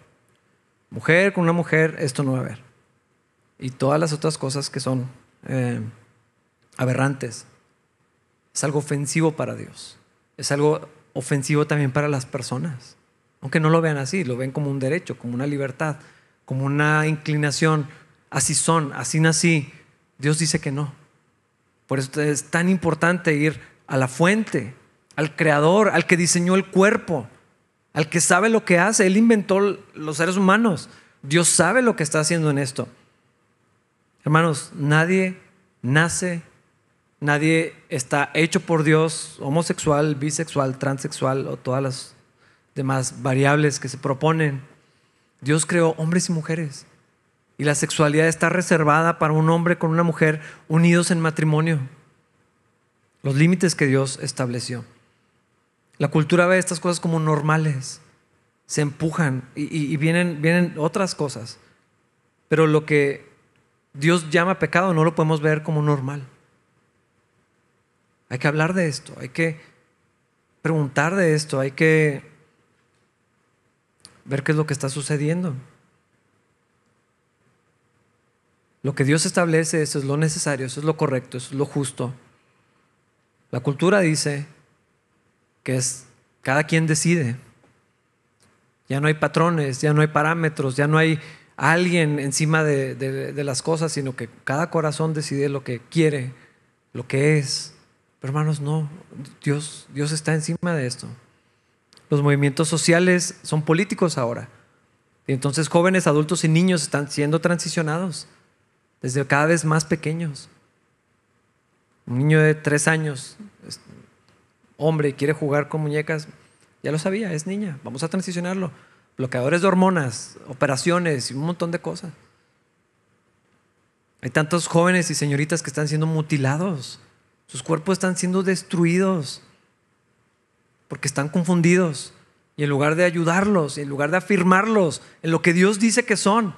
Mujer con una mujer, esto no va a haber. Y todas las otras cosas que son eh, aberrantes. Es algo ofensivo para Dios. Es algo ofensivo también para las personas. Aunque no lo vean así, lo ven como un derecho, como una libertad, como una inclinación. Así son, así nací. Dios dice que no. Por eso es tan importante ir a la fuente, al creador, al que diseñó el cuerpo, al que sabe lo que hace. Él inventó los seres humanos. Dios sabe lo que está haciendo en esto. Hermanos, nadie nace Nadie está hecho por Dios homosexual, bisexual, transexual o todas las demás variables que se proponen. Dios creó hombres y mujeres. Y la sexualidad está reservada para un hombre con una mujer unidos en matrimonio. Los límites que Dios estableció. La cultura ve estas cosas como normales. Se empujan y, vienen, vienen otras cosas. Pero lo que Dios llama pecado no lo podemos ver como normal. Hay que hablar de esto, hay que preguntar de esto, hay que ver qué es lo que está sucediendo. Lo que Dios establece, es lo necesario, eso es lo correcto, eso es lo justo. La cultura dice que es cada quien decide. Ya no hay patrones, ya no hay parámetros, ya no hay alguien encima de, de, las cosas, sino que cada corazón decide lo que quiere, lo que es. Pero hermanos, no, Dios, Dios está encima de esto. Los movimientos sociales son políticos ahora. Y entonces jóvenes, adultos y niños están siendo transicionados desde cada vez más pequeños. Un niño de tres años, hombre, quiere jugar con muñecas, ya lo sabía, es niña, vamos a transicionarlo. Bloqueadores de hormonas, operaciones y un montón de cosas. Hay tantos jóvenes y señoritas que están siendo mutilados, sus cuerpos están siendo destruidos porque están confundidos. Y en lugar de ayudarlos, en lugar de afirmarlos en lo que Dios dice que son,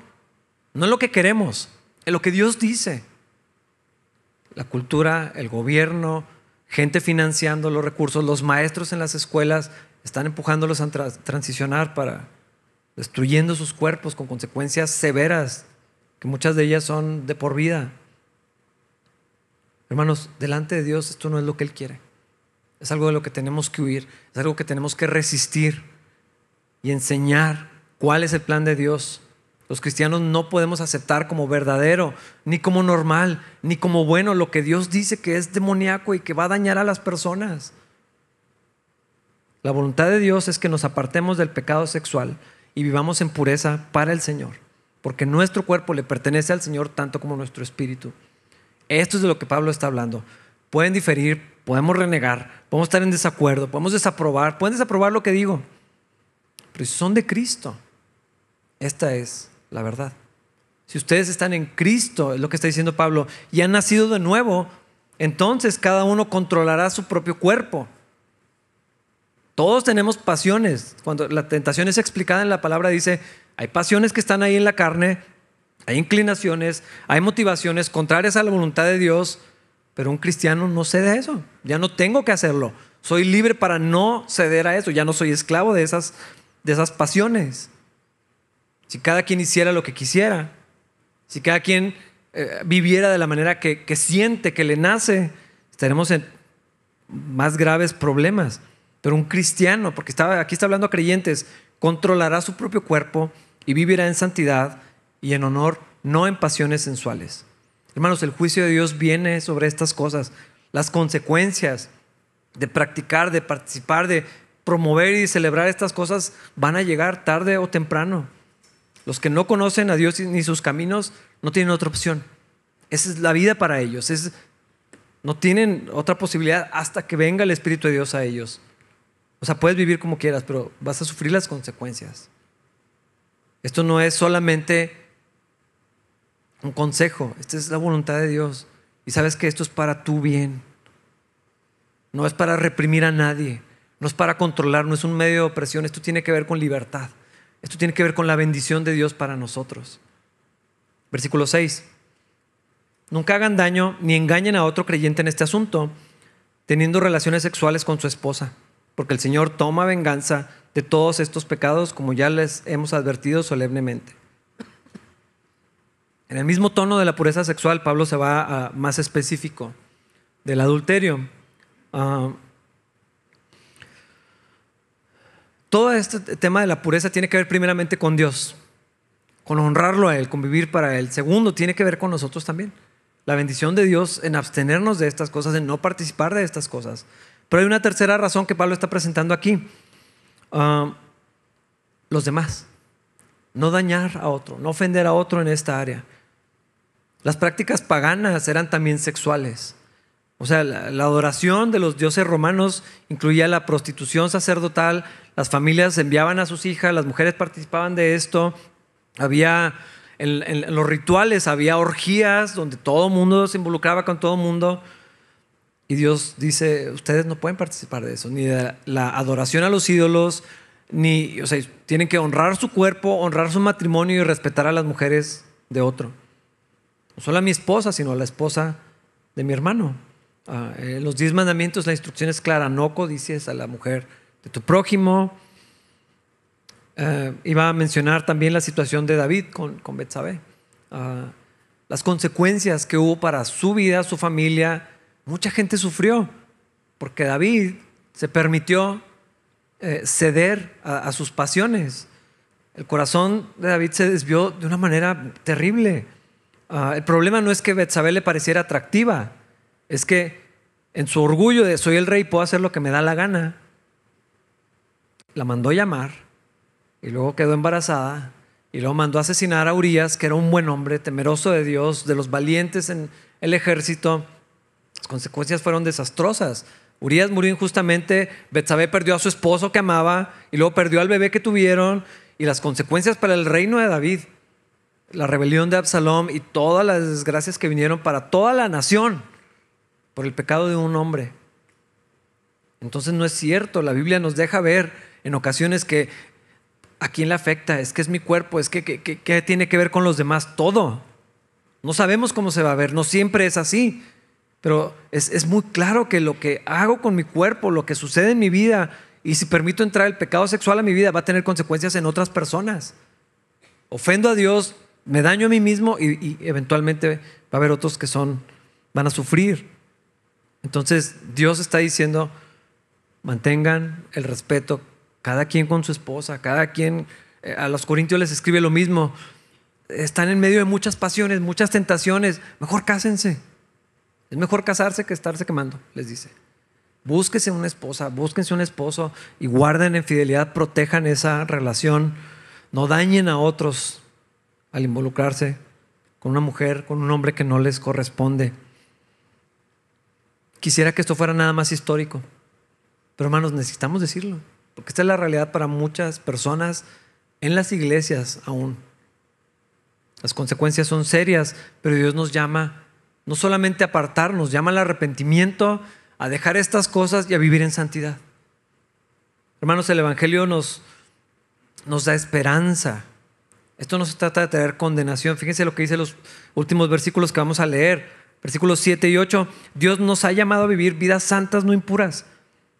no en lo que queremos, en lo que Dios dice. La cultura, el gobierno, gente financiando los recursos, los maestros en las escuelas están empujándolos a transicionar para destruyendo sus cuerpos con consecuencias severas, que muchas de ellas son de por vida. Hermanos, delante de Dios esto no es lo que Él quiere. Es algo de lo que tenemos que huir, es algo que tenemos que resistir y enseñar cuál es el plan de Dios. Los cristianos no podemos aceptar como verdadero, ni como normal, ni como bueno lo que Dios dice que es demoníaco y que va a dañar a las personas. La voluntad de Dios es que nos apartemos del pecado sexual y vivamos en pureza para el Señor, porque nuestro cuerpo le pertenece al Señor tanto como nuestro espíritu. Esto es de lo que Pablo está hablando. Pueden diferir, podemos renegar, podemos estar en desacuerdo, podemos desaprobar, pueden desaprobar lo que digo, pero si son de Cristo, esta es la verdad. Si ustedes están en Cristo, es lo que está diciendo Pablo, y han nacido de nuevo, entonces cada uno controlará su propio cuerpo. Todos tenemos pasiones. Cuando la tentación es explicada en la palabra, dice, hay pasiones que están ahí en la carne, hay inclinaciones, hay motivaciones contrarias a la voluntad de Dios, pero un cristiano no cede a eso. Ya no tengo que hacerlo. Soy libre para no ceder a eso. Ya no soy esclavo de esas, de esas pasiones. Si cada quien hiciera lo que quisiera, si cada quien eh, viviera de la manera que, siente, que le nace, estaremos en más graves problemas. Pero un cristiano, porque aquí está hablando a creyentes, controlará su propio cuerpo y vivirá en santidad y en honor, no en pasiones sensuales. Hermanos, el juicio de Dios viene sobre estas cosas. Las consecuencias de practicar, de participar, de promover y celebrar estas cosas van a llegar tarde o temprano. Los que no conocen a Dios ni sus caminos no tienen otra opción. Esa es la vida para ellos. Es, no tienen otra posibilidad hasta que venga el Espíritu de Dios a ellos. O sea, puedes vivir como quieras, pero vas a sufrir las consecuencias. Esto no es solamente un consejo, esta es la voluntad de Dios. Y sabes que esto es para tu bien. No es para reprimir a nadie, no es para controlar, no es un medio de opresión, esto tiene que ver con libertad. Esto tiene que ver con la bendición de Dios para nosotros. Versículo 6. Nunca hagan daño ni engañen a otro creyente en este asunto, teniendo relaciones sexuales con su esposa, porque el Señor toma venganza de todos estos pecados, como ya les hemos advertido solemnemente. En el mismo tono de la pureza sexual, Pablo se va a más específico del adulterio. Ah, todo este tema de la pureza tiene que ver primeramente con Dios, con honrarlo a Él, con vivir para Él. Segundo, tiene que ver con nosotros también. La bendición de Dios en abstenernos de estas cosas, en no participar de estas cosas. Pero hay una tercera razón que Pablo está presentando aquí. Ah, los demás. No dañar a otro, no ofender a otro en esta área. Las prácticas paganas eran también sexuales. O sea, la, adoración de los dioses romanos incluía la prostitución sacerdotal, las familias enviaban a sus hijas, las mujeres participaban de esto, había en, los rituales, había orgías donde todo mundo se involucraba con todo mundo. Y Dios dice, ustedes no pueden participar de eso, ni de la adoración a los ídolos, ni, o sea, tienen que honrar su cuerpo, honrar su matrimonio y respetar a las mujeres de otro. No solo a mi esposa, sino a la esposa de mi hermano. Ah, en los diez mandamientos la instrucción es clara, no codicies a la mujer tu prójimo. Eh, iba a mencionar también la situación de David con, con Betsabé. Ah, las consecuencias que hubo para su vida, su familia. Mucha gente sufrió porque David se permitió eh, ceder a, sus pasiones. El corazón de David se desvió de una manera terrible. Ah, el problema no es que Betsabé le pareciera atractiva, es que en su orgullo de soy el rey, puedo hacer lo que me da la gana, la mandó llamar y luego quedó embarazada y luego mandó a asesinar a Urias, que era un buen hombre, temeroso de Dios, de los valientes en el ejército. Las consecuencias fueron desastrosas. Urias murió injustamente, Betsabé perdió a su esposo que amaba y luego perdió al bebé que tuvieron y las consecuencias para el reino de David, la rebelión de Absalom y todas las desgracias que vinieron para toda la nación por el pecado de un hombre. Entonces no es cierto, la Biblia nos deja ver en ocasiones que a quién le afecta, es que es mi cuerpo, es que, que, tiene que ver con los demás, todo. No sabemos cómo se va a ver, no siempre es así, pero es, es muy claro que lo que hago con mi cuerpo, lo que sucede en mi vida, y si permito entrar el pecado sexual a mi vida, va a tener consecuencias en otras personas. Ofendo a Dios, me daño a mí mismo y, y eventualmente va a haber otros que son, van a sufrir. Entonces Dios está diciendo, mantengan el respeto, cada quien con su esposa, cada quien, eh, a los corintios les escribe lo mismo, están en medio de muchas pasiones, muchas tentaciones, mejor cásense. Es mejor casarse que estarse quemando, les dice. Búsquese una esposa, búsquense un esposo y guarden en fidelidad, protejan esa relación, no dañen a otros al involucrarse con una mujer, con un hombre que no les corresponde. Quisiera que esto fuera nada más histórico. Pero hermanos, necesitamos decirlo. Porque esta es la realidad para muchas personas en las iglesias aún. Las consecuencias son serias, pero Dios nos llama no solamente a apartarnos, llama al arrepentimiento, a dejar estas cosas y a vivir en santidad. Hermanos, el Evangelio nos, nos da esperanza. Esto no se trata de tener condenación. Fíjense lo que dice los últimos versículos que vamos a leer. Versículos 7 y 8, Dios nos ha llamado a vivir vidas santas, no impuras.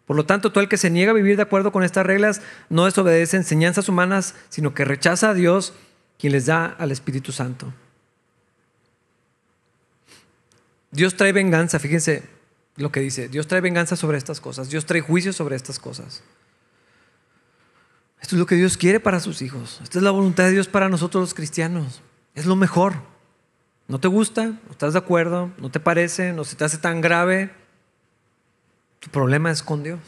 Por lo tanto, todo el que se niega a vivir de acuerdo con estas reglas no desobedece enseñanzas humanas, sino que rechaza a Dios, quien les da al Espíritu Santo. Dios trae venganza, fíjense lo que dice, Dios trae venganza sobre estas cosas, Dios trae juicio sobre estas cosas. Esto es lo que Dios quiere para sus hijos, esta es la voluntad de Dios para nosotros los cristianos, es lo mejor. ¿No te gusta? ¿No estás de acuerdo? ¿No te parece? ¿No se te hace tan grave? Tu problema es con Dios.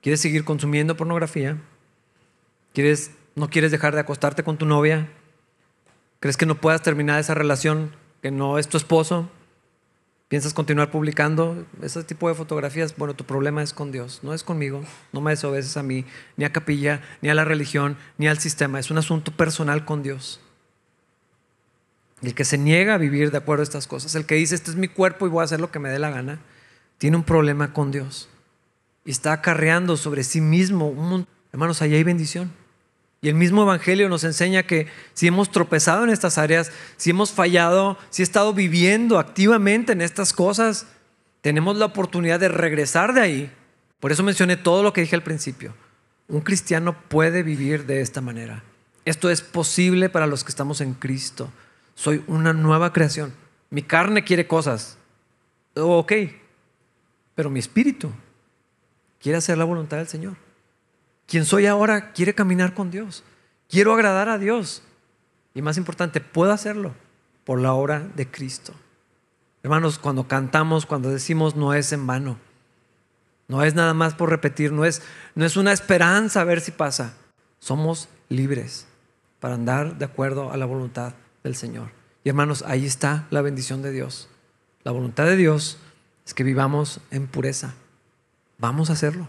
¿Quieres seguir consumiendo pornografía? ¿Quieres, ¿No quieres dejar de acostarte con tu novia? ¿Crees que no puedas terminar esa relación que no es tu esposo? ¿Piensas continuar publicando ese tipo de fotografías? Bueno, tu problema es con Dios, no es conmigo. No me desobedeces a mí, ni a capilla, ni a la religión, ni al sistema. Es un asunto personal con Dios. El que se niega a vivir de acuerdo a estas cosas, el que dice, este es mi cuerpo y voy a hacer lo que me dé la gana, tiene un problema con Dios. Y está acarreando sobre sí mismo un Hermanos, allá hay bendición. Y el mismo Evangelio nos enseña que si hemos tropezado en estas áreas, si hemos fallado, si he estado viviendo activamente en estas cosas, tenemos la oportunidad de regresar de ahí. Por eso mencioné todo lo que dije al principio. Un cristiano puede vivir de esta manera. Esto es posible para los que estamos en Cristo. Soy una nueva creación. Mi carne quiere cosas. Oh, ok. Pero mi espíritu quiere hacer la voluntad del Señor. Quien soy ahora quiere caminar con Dios. Quiero agradar a Dios. Y más importante, puedo hacerlo por la obra de Cristo. Hermanos, cuando cantamos, cuando decimos no es en vano. No es nada más por repetir, no es, no es una esperanza a ver si pasa. Somos libres para andar de acuerdo a la voluntad del Señor. Y hermanos, ahí está la bendición de Dios. La voluntad de Dios es que vivamos en pureza. Vamos a hacerlo.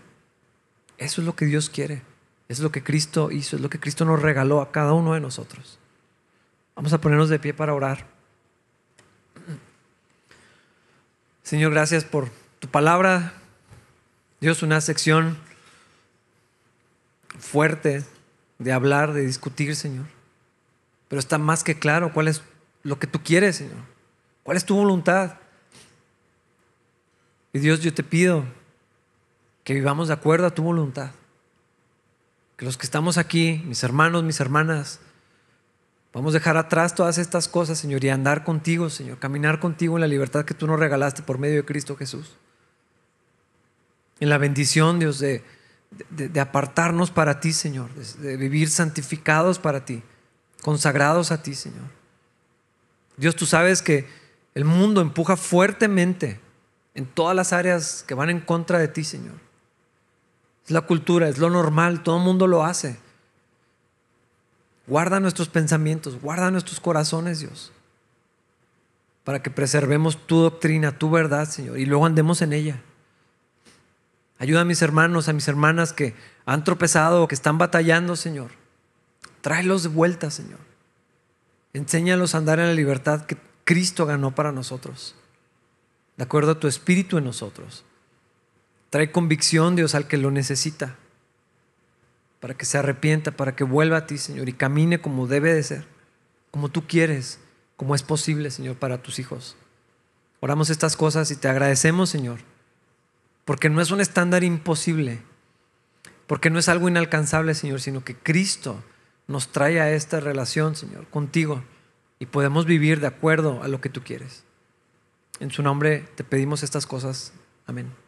Eso es lo que Dios quiere. Es lo que Cristo hizo, es lo que Cristo nos regaló a cada uno de nosotros. Vamos a ponernos de pie para orar. Señor, gracias por tu palabra. Dios, una sección fuerte de hablar, de discutir, Señor. Pero está más que claro cuál es lo que tú quieres, Señor. ¿Cuál es tu voluntad? Y Dios, yo te pido que vivamos de acuerdo a tu voluntad. Que los que estamos aquí, mis hermanos, mis hermanas, vamos a dejar atrás todas estas cosas, Señor, y andar contigo, Señor, caminar contigo en la libertad que tú nos regalaste por medio de Cristo Jesús. En la bendición, Dios, de, de, apartarnos para ti, Señor, de vivir santificados para ti, consagrados a ti, Señor. Dios, tú sabes que el mundo empuja fuertemente en todas las áreas que van en contra de ti, Señor. Es la cultura, es lo normal, todo el mundo lo hace. Guarda nuestros pensamientos, guarda nuestros corazones, Dios, para que preservemos tu doctrina, tu verdad, Señor, y luego andemos en ella. Ayuda a mis hermanos, a mis hermanas que han tropezado, que están batallando, Señor. Tráelos de vuelta, Señor. Enséñalos a andar en la libertad que Cristo ganó para nosotros, de acuerdo a tu espíritu en nosotros. Trae convicción, Dios, al que lo necesita, para que se arrepienta, para que vuelva a ti, Señor, y camine como debe de ser, como tú quieres, como es posible, Señor, para tus hijos. Oramos estas cosas y te agradecemos, Señor, porque no es un estándar imposible, porque no es algo inalcanzable, Señor, sino que Cristo nos trae a esta relación, Señor, contigo y podemos vivir de acuerdo a lo que tú quieres. En su nombre te pedimos estas cosas. Amén.